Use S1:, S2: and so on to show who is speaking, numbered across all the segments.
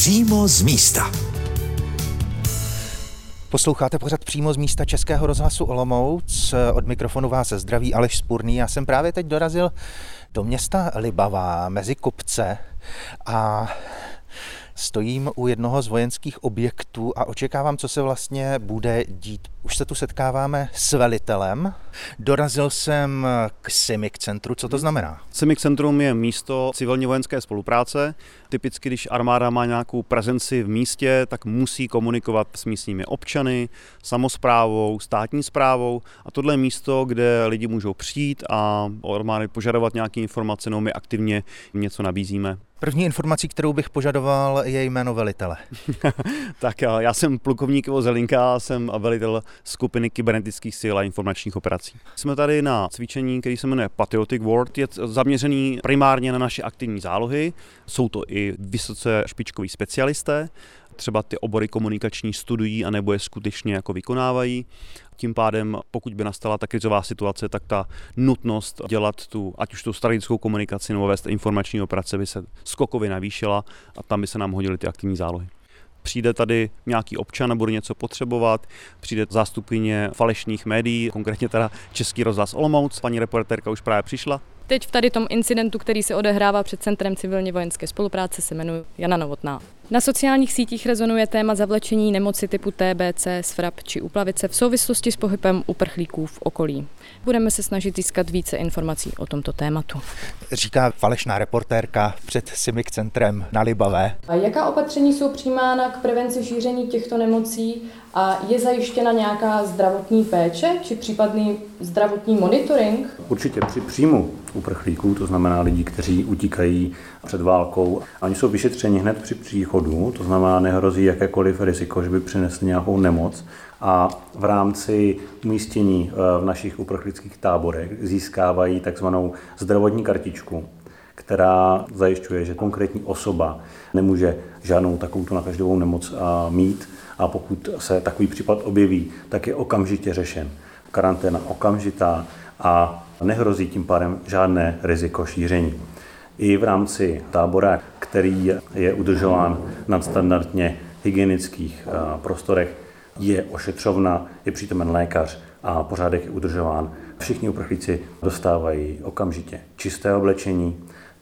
S1: Přímo z místa.
S2: Posloucháte pořad přímo z místa Českého rozhlasu Olomouc. Od mikrofonu vás zdraví Aleš Spurný. Já jsem právě teď dorazil do města Libavá mezi kopce a Stojím u jednoho z vojenských objektů a očekávám, co se vlastně bude dít. Už se tu setkáváme s velitelem. Dorazil jsem k SIMIC centru. Co to znamená?
S3: SIMIC centrum je místo civilně vojenské spolupráce. Typicky, když armáda má nějakou prezenci v místě, tak musí komunikovat s místními občany, samozprávou, státní zprávou. A tohle je místo, kde lidi můžou přijít a armády požadovat nějaké informace, no my aktivně něco nabízíme.
S2: První informací, kterou bych požadoval, je jméno velitele.
S3: tak já jsem plukovník Ivo Zelinka, jsem velitel skupiny kybernetických sil a informačních operací. Jsme tady na cvičení, který se jmenuje Patriotic World. Je zaměřený primárně na naše aktivní zálohy. Jsou to i vysoce špičkoví specialisté, třeba ty obory komunikační studují a nebo je skutečně jako vykonávají. Tím pádem, pokud by nastala ta krizová situace, tak ta nutnost dělat tu, ať už tu strategickou komunikaci nebo vést informační operace by se skokově navýšila a tam by se nám hodily ty aktivní zálohy. Přijde tady nějaký občan a bude něco potřebovat, přijde zástupkyně falešných médií, konkrétně teda Český rozhlas Olomouc, paní reportérka už právě přišla,
S4: Teď v tady tom incidentu, který se odehrává před Centrem civilně vojenské spolupráce, se jmenuje Jana Novotná. Na sociálních sítích rezonuje téma zavlečení nemoci typu TBC, svrap či uplavice v souvislosti s pohybem uprchlíků v okolí. Budeme se snažit získat více informací o tomto tématu.
S2: Říká falešná reportérka před Simik centrem na Libavé.
S4: A jaká opatření jsou přijímána k prevenci šíření těchto nemocí a je zajištěna nějaká zdravotní péče či případný zdravotní monitoring?
S5: Určitě při příjmu uprchlíků, to znamená lidí, kteří utíkají před válkou. Oni jsou vyšetřeni hned při příchodu, to znamená nehrozí jakékoliv riziko, že by přinesli nějakou nemoc. A v rámci umístění eh, v našich uprchlických táborech získávají takzvanou zdravotní kartičku, která zajišťuje, že konkrétní osoba nemůže žádnou takovou nakažlivou nemoc eh, mít a pokud se takový případ objeví, tak je okamžitě řešen. Karanténa okamžitá a nehrozí tím pádem žádné riziko šíření. I v rámci tábora, který je udržován na standardně hygienických eh, prostorech, je ošetřovna, je přítomen lékař a pořádek je udržován. Všichni uprchlíci dostávají okamžitě čisté oblečení,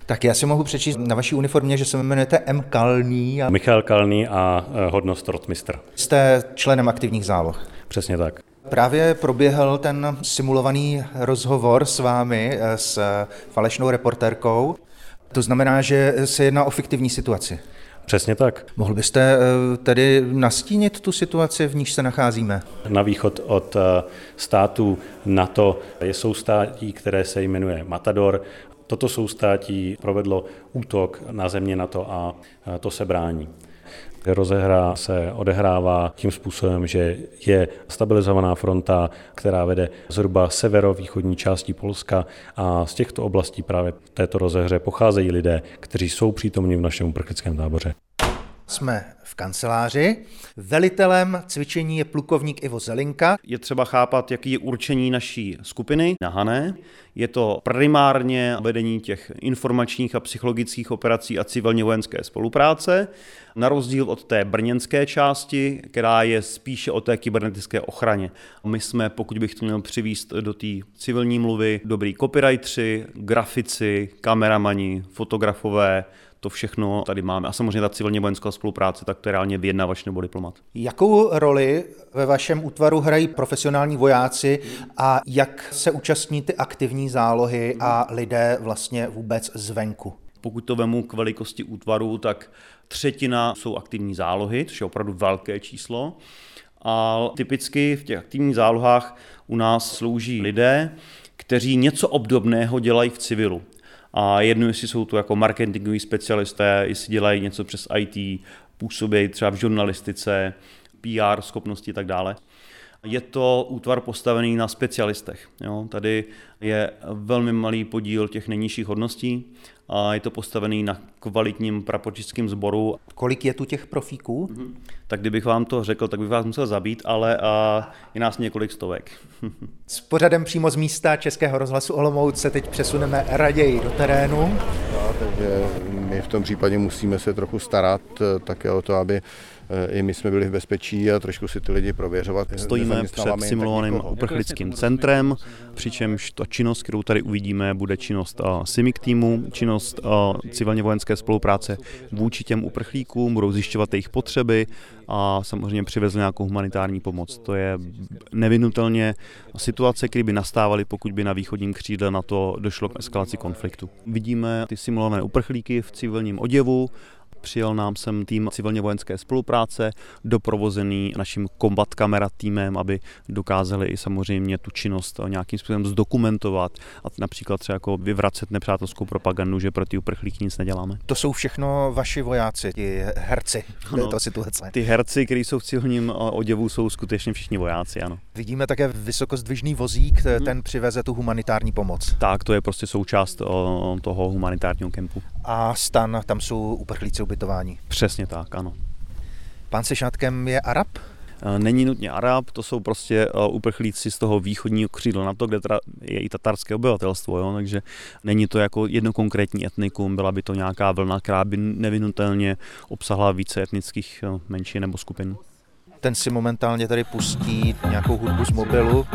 S2: tak já si mohu přečíst na vaší uniformě, že se jmenujete M. Kalný.
S6: A... Michal Kalný a eh, hodnost rotmistr.
S2: Jste členem aktivních záloh.
S6: Přesně tak.
S2: Právě proběhl ten simulovaný rozhovor s vámi, eh, s falešnou reportérkou. To znamená, že se jedná o fiktivní situaci.
S6: Přesně tak.
S2: Mohl byste eh, tedy nastínit tu situaci, v níž se nacházíme?
S6: Na východ od eh, států NATO je soustátí, které se jmenuje Matador. Toto soustátí provedlo útok na země NATO a to se brání. Rozehra se odehrává tím způsobem, že je stabilizovaná fronta, která vede zhruba severovýchodní části Polska a z těchto oblastí právě této rozehře pocházejí lidé, kteří jsou přítomní v našem uprchlickém táboře.
S2: Jsme v kanceláři. Velitelem cvičení je plukovník Ivo Zelinka.
S3: Je třeba chápat, jaký je určení naší skupiny na Hané. Je to primárně vedení těch informačních a psychologických operací a civilně vojenské spolupráce, na rozdíl od té brněnské části, která je spíše o té kybernetické ochraně. My jsme, pokud bych to měl přivíst do té civilní mluvy, dobrý copywriteri, grafici, kameramani, fotografové, to všechno tady máme. A samozřejmě ta civilně vojenská spolupráce, tak to je reálně vyjednavač nebo diplomat.
S2: Jakou roli ve vašem útvaru hrají profesionální vojáci a jak se účastní ty aktivní zálohy a lidé vlastně vůbec zvenku?
S3: Pokud to vemu k velikosti útvaru, tak třetina jsou aktivní zálohy, což je opravdu velké číslo. A typicky v těch aktivních zálohách u nás slouží lidé, kteří něco obdobného dělají v civilu. A jedno, jestli jsou to jako marketingoví specialisté, jestli dělají něco přes IT, působí třeba v žurnalistice, PR schopnosti a tak dále. Je to útvar postavený na specialistech. Jo? Tady je velmi malý podíl těch nejnižších hodností a je to postavený na kvalitním prapočickém sboru.
S2: Kolik je tu těch profíků? Mm-hmm.
S3: Tak kdybych vám to řekl, tak bych vás musel zabít, ale a je nás několik stovek.
S2: S pořadem přímo z místa Českého rozhlasu Olomouc se teď přesuneme raději do terénu.
S5: No, takže
S1: my v tom případě musíme se trochu starat také o to, aby i my jsme byli v bezpečí a trošku si ty lidi prověřovat.
S3: Stojíme před simulovaným uprchlickým centrem, přičemž ta činnost, kterou tady uvidíme, bude činnost CIMIC týmu, činnost civilně vojenské spolupráce vůči těm uprchlíkům, budou zjišťovat jejich potřeby a samozřejmě přivezli nějakou humanitární pomoc. To je nevinutelně situace, které by nastávaly, pokud by na východním křídle na to došlo k eskalaci konfliktu. Vidíme ty simulované uprchlíky v civilním oděvu, Přijel nám sem tým civilně vojenské spolupráce, doprovozený naším kombat kamera týmem, aby dokázali i samozřejmě tu činnost nějakým způsobem zdokumentovat a například třeba jako vyvracet nepřátelskou propagandu, že pro ty uprchlíky nic neděláme.
S2: To jsou všechno vaši vojáci, ti herci v této ano, situace.
S3: Ty herci, kteří jsou v civilním oděvu, jsou skutečně všichni vojáci, ano.
S2: Vidíme také vysokozdvižný vozík, hmm. ten přiveze tu humanitární pomoc.
S3: Tak, to je prostě součást toho humanitárního kempu.
S2: A stan, tam jsou uprchlíci ubytování.
S3: Přesně tak, ano.
S2: Pán Sešátkem je Arab?
S3: Eh, není nutně Arab, to jsou prostě eh, uprchlíci z toho východního křídla na to, kde teda je i tatarské obyvatelstvo, jo? takže není to jako jedno konkrétní etnikum, byla by to nějaká vlna, která by nevinutelně obsahla více etnických eh, menšin nebo skupin.
S2: Ten si momentálně tady pustí nějakou hudbu z mobilu.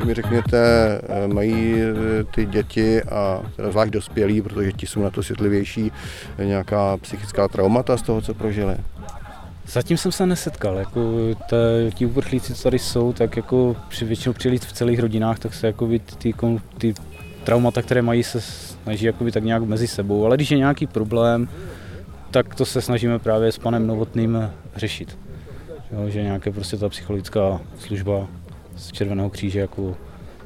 S1: Ještě mi řekněte, eh, mají eh, ty děti a teda zvlášť dospělí, protože ti jsou na to citlivější, eh, nějaká psychická traumata z toho, co prožili?
S7: Zatím jsem se nesetkal, jako te, ti uprchlíci, co tady jsou, tak jako při většinou přijeli v celých rodinách, tak se jako ty, ty, traumata, které mají, se snaží tak nějak mezi sebou, ale když je nějaký problém, tak to se snažíme právě s panem Novotným řešit. Jo, že nějaké prostě ta psychologická služba z Červeného kříže, jako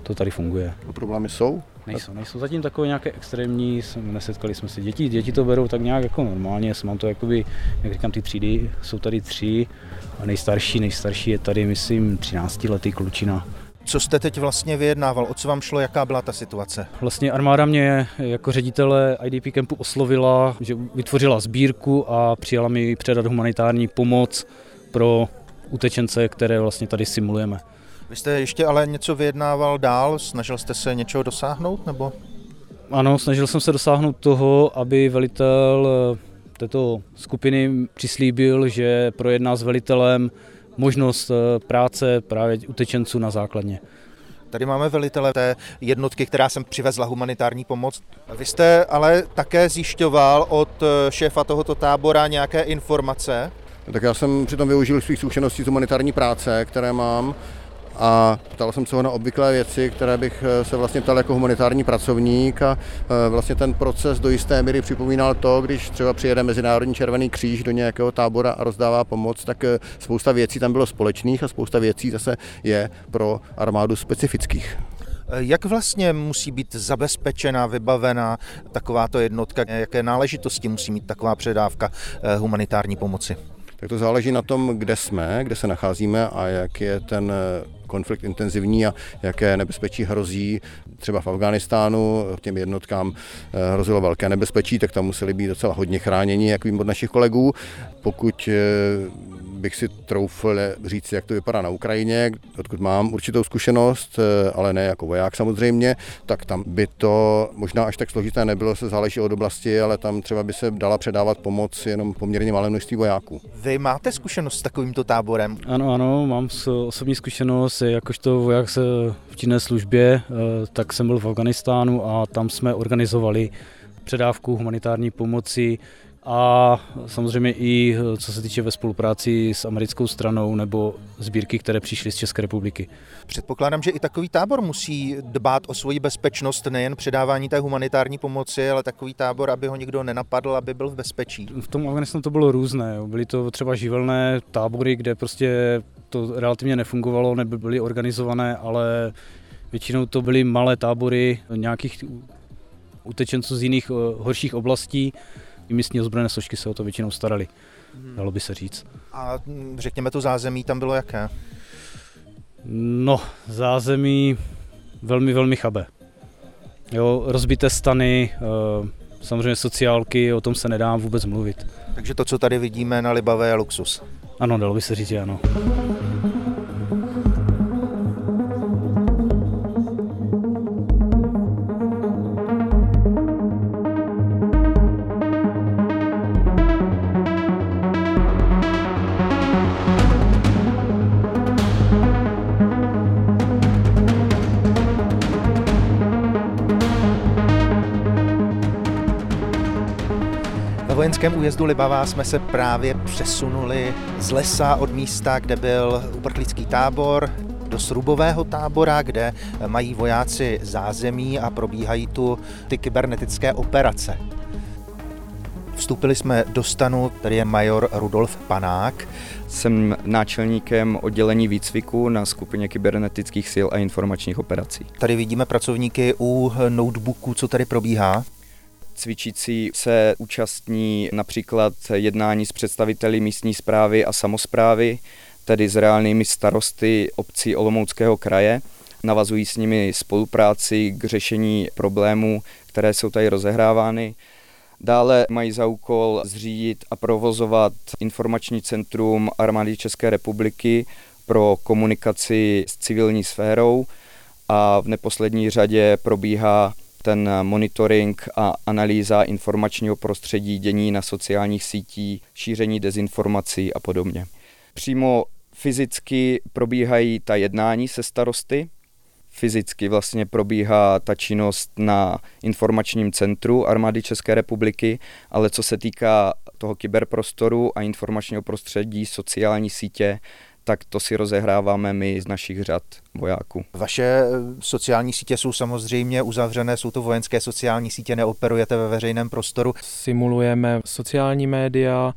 S7: to tady funguje.
S1: A problémy jsou?
S7: Nejsou, nejsou zatím takové nějaké extrémní, nesetkali jsme se děti, děti to berou tak nějak jako normálně, mám to jakoby, jak říkám, ty třídy, jsou tady tři a nejstarší, nejstarší je tady, myslím, 13 letý klučina.
S2: Co jste teď vlastně vyjednával? O co vám šlo? Jaká byla ta situace?
S7: Vlastně armáda mě jako ředitele IDP kempu oslovila, že vytvořila sbírku a přijala mi předat humanitární pomoc pro utečence, které vlastně tady simulujeme.
S2: Vy jste ještě ale něco vyjednával dál? Snažil jste se něčeho dosáhnout? nebo?
S7: Ano, snažil jsem se dosáhnout toho, aby velitel eh, této skupiny přislíbil, že projedná s velitelem možnost eh, práce právě utečenců na základně.
S2: Tady máme velitele té jednotky, která sem přivezla humanitární pomoc. Vy jste ale také zjišťoval od eh, šéfa tohoto tábora nějaké informace?
S1: Tak já jsem přitom využil svých zkušeností z humanitární práce, které mám a ptal jsem se ho na obvyklé věci, které bych eh, se vlastně ptal jako humanitární pracovník a eh, vlastně ten proces do jisté míry připomínal to, když třeba přijede Mezinárodní červený kříž do nějakého tábora a rozdává pomoc, tak eh, spousta věcí tam bylo společných a spousta věcí zase je pro armádu specifických.
S2: Jak vlastně musí být zabezpečena, vybavena takováto jednotka? Jaké náležitosti musí mít taková předávka humanitární pomoci?
S1: Tak to záleží na tom, kde jsme, kde se nacházíme a jak je ten konflikt intenzivní a jaké nebezpečí hrozí. Třeba v Afghánistánu těm jednotkám eh, hrozilo velké nebezpečí, tak tam museli být docela hodně chráněni, jak vím od našich kolegů. Pokud eh, bych si troufl říct, jak to vypadá na Ukrajině, odkud mám určitou zkušenost, eh, ale ne jako voják samozřejmě, tak tam by to možná až tak složité nebylo, se záleží od oblasti, ale tam třeba by se dala předávat pomoc jenom poměrně malé množství vojáků.
S2: Vy máte zkušenost s takovýmto táborem?
S7: Ano, ano, mám osobní zkušenost, jakožto voják se v činné službě, eh, tak jsem byl v Afganistánu a tam jsme organizovali předávku humanitární pomoci a samozřejmě i co se týče ve spolupráci s americkou stranou nebo sbírky, které přišly z České republiky.
S2: Předpokládám, že i takový tábor musí dbát o svoji bezpečnost, nejen předávání té humanitární pomoci, ale takový tábor, aby ho nikdo nenapadl, aby byl v bezpečí.
S7: V tom Afganistánu to bylo různé. Byly to třeba živelné tábory, kde prostě to relativně nefungovalo, nebyly organizované, ale většinou to byly malé tábory nějakých utečenců z jiných eh, horších oblastí, i místní ozbrojené složky se o to většinou starali, hmm. dalo by se říct.
S2: A mm, řekněme to zázemí tam bylo jaké?
S7: No, zázemí velmi, velmi chabé. Jo, rozbité stany, eh, samozřejmě sociálky, o tom se nedá vůbec mluvit.
S2: Takže to, co tady vidíme na Libavé, je luxus.
S7: Ano, dalo by se říct, že ano.
S2: Újezdu Libavá jsme se právě přesunuli z lesa od místa, kde byl uprchlický tábor, do srubového tábora, kde mají vojáci zázemí a probíhají tu ty kybernetické operace. Vstoupili jsme do stanu, tady je major Rudolf Panák.
S8: Jsem náčelníkem oddělení výcviku na skupině kybernetických sil a informačních operací.
S2: Tady vidíme pracovníky u notebooku, co tady probíhá.
S8: Cvičící se účastní například jednání s představiteli místní zprávy a samozprávy, tedy s reálnými starosty obcí Olomouckého kraje. Navazují s nimi spolupráci k řešení problémů, které jsou tady rozehrávány. Dále mají za úkol zřídit a provozovat informační centrum armády České republiky pro komunikaci s civilní sférou a v neposlední řadě probíhá ten monitoring a analýza informačního prostředí, dění na sociálních sítích, šíření dezinformací a podobně. Přímo fyzicky probíhají ta jednání se starosty, fyzicky vlastně probíhá ta činnost na informačním centru armády České republiky, ale co se týká toho kyberprostoru a informačního prostředí, sociální sítě, tak to si rozehráváme my z našich řad vojáků.
S2: Vaše eh, sociální sítě jsou samozřejmě uzavřené, jsou to vojenské sociální sítě, neoperujete ve veřejném prostoru.
S9: Simulujeme sociální média,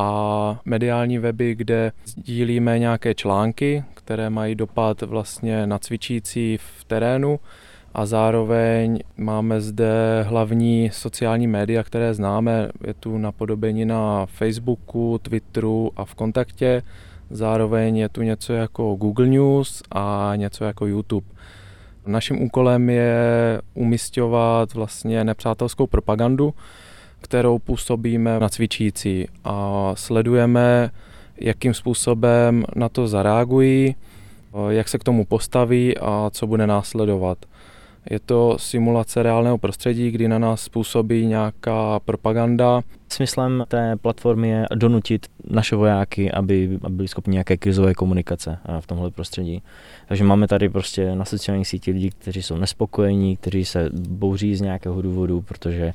S9: a mediální weby, kde sdílíme nějaké články, které mají dopad vlastně na cvičící v terénu a zároveň máme zde hlavní sociální média, které známe. Je tu napodobení na Facebooku, Twitteru a v kontaktě. Zároveň je tu něco jako Google News a něco jako YouTube. Naším úkolem je umistovat vlastně nepřátelskou propagandu, kterou působíme na cvičící a sledujeme, jakým způsobem na to zareagují, jak se k tomu postaví a co bude následovat. Je to simulace reálného prostředí, kdy na nás působí nějaká propaganda.
S10: Smyslem té platformy je donutit naše vojáky, aby, byli schopni nějaké krizové komunikace v tomhle prostředí. Takže máme tady prostě na sociálních sítích lidi, kteří jsou nespokojení, kteří se bouří z nějakého důvodu, protože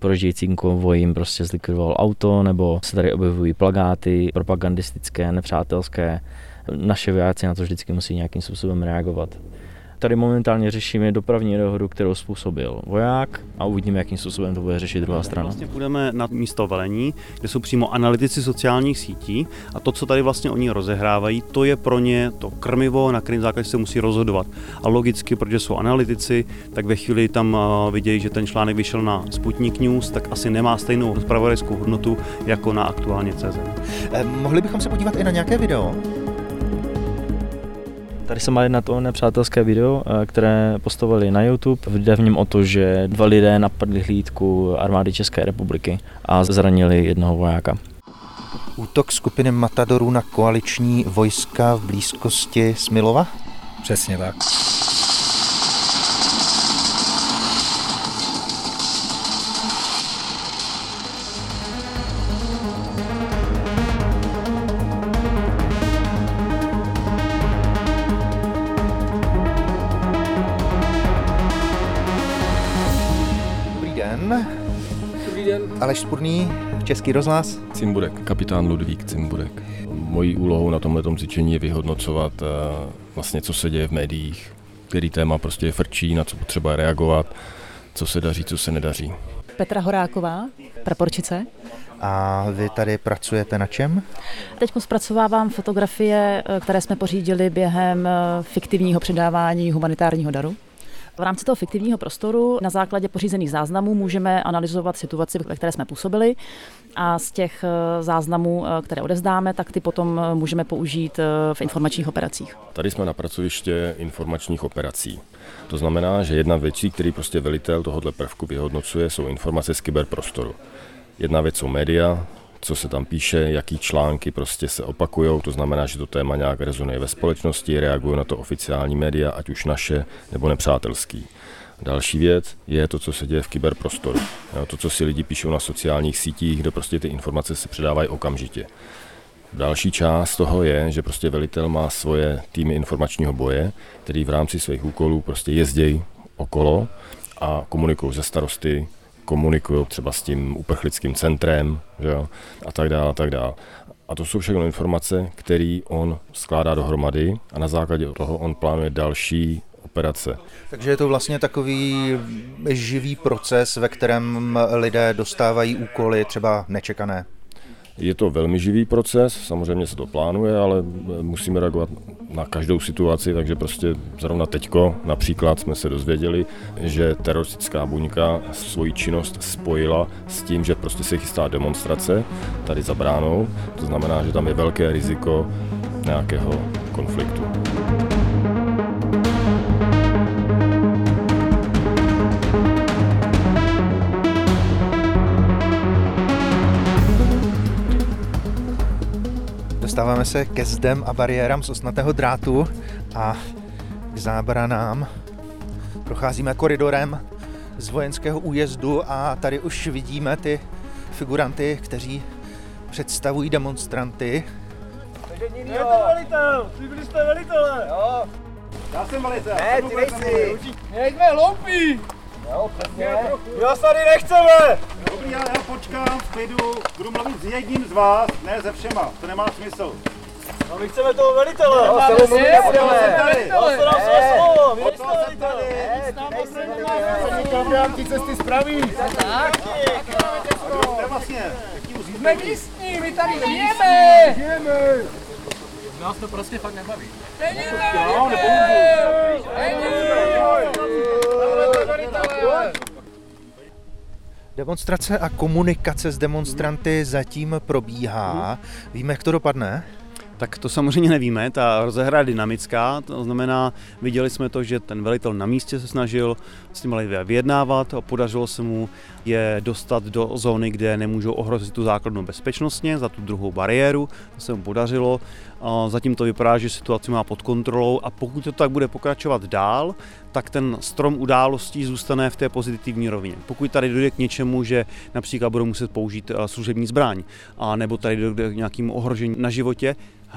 S10: projíždějící konvoj prostě zlikvidoval auto, nebo se tady objevují plagáty propagandistické, nepřátelské. Naše vojáci na to vždycky musí nějakým způsobem reagovat. Tady momentálně řešíme dopravní nehodu, kterou způsobil voják a uvidíme, jakým způsobem to bude řešit druhá strana.
S3: Vlastně půjdeme na místo velení, kde jsou přímo analytici sociálních sítí a to, co tady vlastně oni rozehrávají, to je pro ně to krmivo, na kterým základě se musí rozhodovat. A logicky, protože jsou analytici, tak ve chvíli tam vidějí, že ten článek vyšel na Sputnik News, tak asi nemá stejnou zpravodajskou hodnotu jako na aktuálně CZ.
S2: Eh, mohli bychom se podívat i na nějaké video?
S10: Tady se má na to nepřátelské video, eh, které postavili na YouTube. Jde v něm o to, že dva lidé napadli hlídku armády České republiky a zranili jednoho vojáka.
S2: Útok skupiny Matadorů na koaliční vojska v blízkosti Smilova?
S11: Přesně tak.
S2: Aleš Spurný, Český rozhlas.
S12: Cimburek, kapitán Ludvík Cimburek. Mojí úlohou na tomhle cvičení je vyhodnocovat eh, vlastně, co se děje v médiích, který téma prostě je frčí, na co potřeba reagovat, co se daří, co se nedaří.
S13: Petra Horáková, praporčice.
S2: A vy tady pracujete na čem?
S13: Teď zpracovávám fotografie, eh, které jsme pořídili během eh, fiktivního předávání humanitárního daru. V rámci toho fiktivního prostoru na základě pořízených záznamů můžeme analyzovat situaci, ve které jsme působili a z těch eh, záznamů, eh, které odezdáme, tak ty potom eh, můžeme použít v informačních operacích.
S12: Tady jsme na pracoviště informačních operací. To znamená, že jedna věcí, který prostě velitel tohoto prvku vyhodnocuje, jsou informace z kyberprostoru. Jedna věc jsou média, co se tam píše, jaký články prostě se opakují, to znamená, že to téma nějak rezonuje ve společnosti, reagují na to oficiální média, ať už naše nebo nepřátelský. Další věc je to, co se děje v kyberprostoru. To, co si lidi píšou na sociálních sítích, kde prostě ty informace se předávají okamžitě. Další část toho je, že prostě velitel má svoje týmy informačního boje, který v rámci svých úkolů prostě jezdí okolo a komunikují se starosty, komunikují třeba s tím uprchlickým centrem že jo, a tak dále a tak dále. A to jsou všechno informace, které on skládá dohromady a na základě toho on plánuje další operace.
S2: Takže je to vlastně takový živý proces, ve kterém lidé dostávají úkoly třeba nečekané.
S12: Je to velmi živý proces, samozřejmě se to plánuje, ale musíme reagovat na každou situaci, takže prostě zrovna teďko například jsme se dozvěděli, že teroristická buňka svoji činnost spojila s tím, že prostě se chystá demonstrace tady za bránou, to znamená, že tam je velké riziko nějakého konfliktu.
S2: Dostáváme se ke zdem a bariérám z osnatého drátu a k zábranám. Procházíme koridorem z vojenského újezdu a tady už vidíme ty figuranty, kteří představují demonstranty.
S11: Takže je ten velitel, ty byli jste velitele. Jo. Já jsem velitel.
S14: Ne, ty nejsi.
S11: Nejsme hloupí.
S14: Jo, přesně.
S11: My vás tady nechceme. Dobrý, já, já počkám v klidu, budu mluvit s jedním z vás, ne se všema, to nemá smysl. No my chceme toho velitele.
S14: Jo, s tebou mluvit nebudeme.
S11: To se nám své slovo, vy nejste velitele.
S14: Nikam dám ty cesty spraví.
S11: Tak. To je vlastně.
S14: Jsme místní, my tady žijeme.
S11: Žijeme.
S14: Nás to prostě fakt nebaví.
S11: No,
S2: Demonstrace a komunikace s demonstranty zatím probíhá. Víme, jak to dopadne?
S3: Tak to samozřejmě nevíme, ta rozehra je dynamická, to znamená, viděli jsme to, že ten velitel na místě se snažil s těmi lidmi vyjednávat a podařilo se mu je dostat do zóny, kde nemůžou ohrozit tu základnu bezpečnostně, za tu druhou bariéru, to se mu podařilo. Zatím to vypadá, že situaci má pod kontrolou a pokud to tak bude pokračovat dál, tak ten strom událostí zůstane v té pozitivní rovině. Pokud tady dojde k něčemu, že například budou muset použít eh, služební zbraň, a nebo tady dojde k nějakému ohrožení na životě,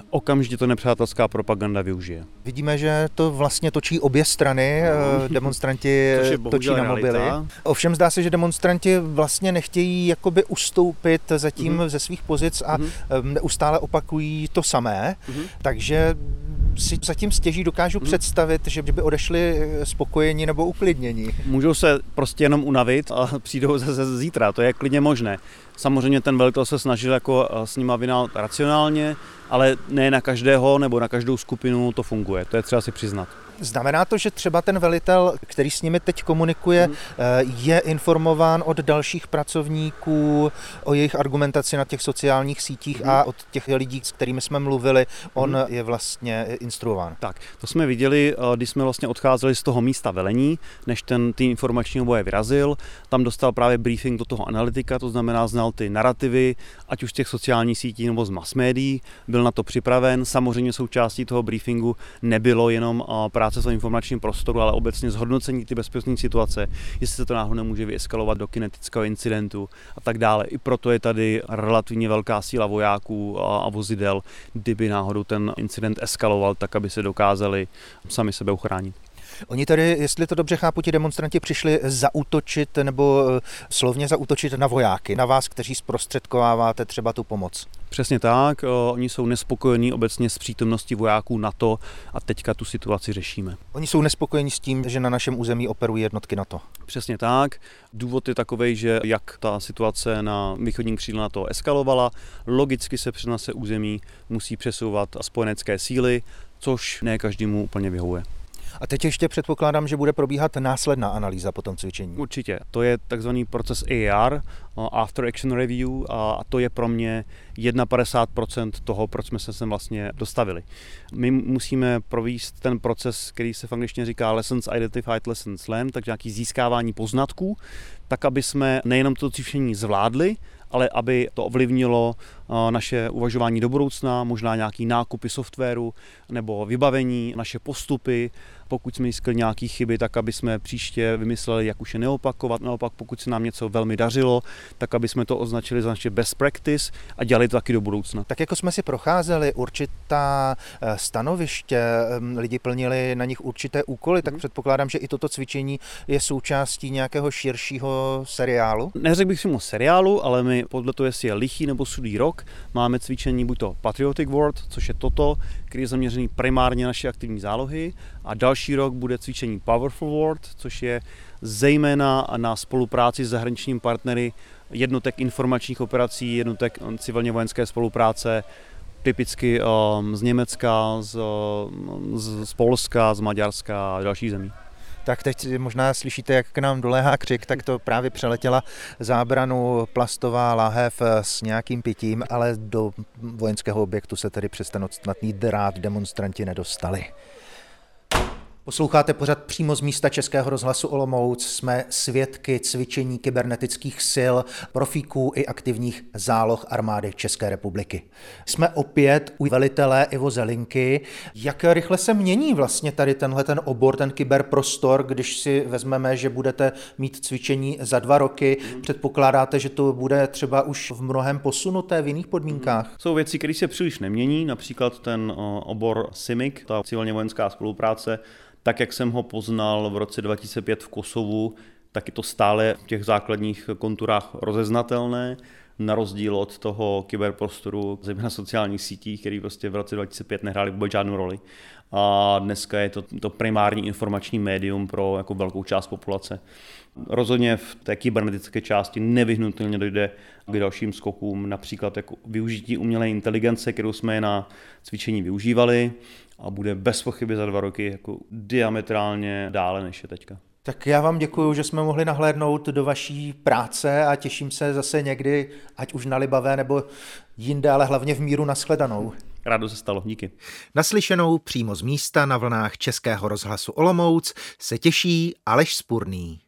S3: okamžitě to nepřátelská propaganda využije.
S2: Vidíme, že to vlastně točí obě strany, eh, demonstranti
S3: Je
S2: točí na mobily.
S3: realita.
S2: Ovšem zdá se, že demonstranti vlastně nechtějí jakoby ustoupit zatím
S3: Mhm.
S2: ze svých pozic a em, neustále opakují to samé,
S3: Mhm.
S2: takže si zatím stěží dokážu představit, že by odešli eh, spokojeni nebo uklidnění.
S3: Můžou se prostě jenom unavit a přijdou zase zítra, to je klidně možné. Samozřejmě ten velitel se snažil jako eh, s nima vynát racionálně, ale ne na každého nebo na každou skupinu to funguje, to je třeba si přiznat.
S2: Znamená to, že třeba ten velitel, který s nimi teď komunikuje,
S3: Mhm.
S2: eh, je informován od dalších pracovníků o jejich argumentaci na těch sociálních sítích a od těch lidí, s kterými jsme mluvili, on je vlastně instruován.
S3: Tak, to jsme viděli, eh, když jsme vlastně odcházeli z toho místa velení, než ten tým informačního boje vyrazil. Tam dostal právě briefing do toho analytika, to znamená znal ty narrativy, ať už z těch sociálních sítí nebo z mass médií, byl na to připraven. Samozřejmě součástí toho briefingu nebylo jenom eh, práce v informačním prostoru, ale obecně zhodnocení ty bezpečné situace, jestli se to náhodou nemůže vyeskalovat do kinetického incidentu a tak dále. I proto je tady relativně velká síla vojáků a vozidel, kdyby náhodou ten incident eskaloval, tak aby se dokázali sami sebe uchránit.
S2: Oni tady, jestli to dobře chápu, ti demonstranti přišli zaútočit nebo eh, slovně zaútočit na vojáky, na vás, kteří zprostředkováváte třeba tu pomoc.
S3: Přesně tak, o, oni jsou nespokojení obecně s přítomností vojáků NATO a teďka tu situaci řešíme.
S2: Oni jsou nespokojeni s tím, že na našem území operují jednotky NATO.
S3: Přesně tak. Důvod je takový, že jak ta situace na východním křídle NATO eskalovala, logicky se přes naše území musí přesouvat spojenecké síly, což ne každému úplně vyhovuje.
S2: A teď ještě předpokládám, že bude probíhat následná analýza po tom cvičení.
S3: Určitě. To je takzvaný proces AR, After Action Review, a to je pro mě 51% toho, proč jsme se sem vlastně dostavili. My musíme províst ten proces, který se v angličtině říká Lessons Identified, Lessons Learned, takže nějaký získávání poznatků, tak aby jsme nejenom to cvičení zvládli, ale aby to ovlivnilo naše uvažování do budoucna, možná nějaký nákupy softwaru nebo vybavení, naše postupy, pokud jsme zjistili nějaké chyby, tak aby jsme příště vymysleli, jak už je neopakovat. Naopak, pokud se nám něco velmi dařilo, tak aby jsme to označili za naše best practice a dělali to taky do budoucna.
S2: Tak jako jsme si procházeli určitá eh, stanoviště, lidi plnili na nich určité úkoly, tak mm. předpokládám, že i toto cvičení je součástí nějakého širšího seriálu.
S3: Neřekl bych si mu seriálu, ale my podle toho, jestli je lichý nebo sudý rok, máme cvičení buď to Patriotic World, což je toto, který je zaměřený primárně naše aktivní zálohy a další rok bude cvičení Powerful World, což je zejména na spolupráci s zahraničními partnery jednotek informačních operací, jednotek civilně vojenské spolupráce, typicky um, z Německa, z, z, z Polska, z Maďarska a dalších zemí.
S2: Tak teď možná slyšíte, jak k nám doléhá křik, tak to právě přeletěla zábranu plastová lahev s nějakým pitím, ale do vojenského objektu se tedy přes ten odstatný drát demonstranti nedostali. Posloucháte pořad přímo z místa Českého rozhlasu Olomouc. Jsme svědky cvičení kybernetických sil, profíků i aktivních záloh armády České republiky. Jsme opět u velitele Ivo Zelinky. Jak rychle se mění vlastně tady tenhle ten obor, ten kyberprostor, když si vezmeme, že budete mít cvičení za dva roky, předpokládáte, že to bude třeba už v mnohem posunuté v jiných podmínkách?
S3: Jsou věci, které se příliš nemění, například ten obor CIMIC, ta civilně vojenská spolupráce, tak jak jsem ho poznal v roce 2005 v Kosovu, tak je to stále v těch základních konturách rozeznatelné, na rozdíl od toho kyberprostoru, zejména sociálních sítí, který prostě v roce 2005 nehráli vůbec žádnou roli. A dneska je to, to primární informační médium pro jako velkou část populace. Rozhodně v té kybernetické části nevyhnutelně dojde k dalším skokům, například jako využití umělé inteligence, kterou jsme na cvičení využívali, a bude bez pochyby za dva roky jako diametrálně dále než je teďka.
S2: Tak já vám děkuji, že jsme mohli nahlédnout do vaší práce a těším se zase někdy, ať už na Libavé nebo jinde, ale hlavně v míru nashledanou.
S3: Rádo se stalo, díky.
S2: Naslyšenou přímo z místa na vlnách Českého rozhlasu Olomouc se těší Aleš Spurný.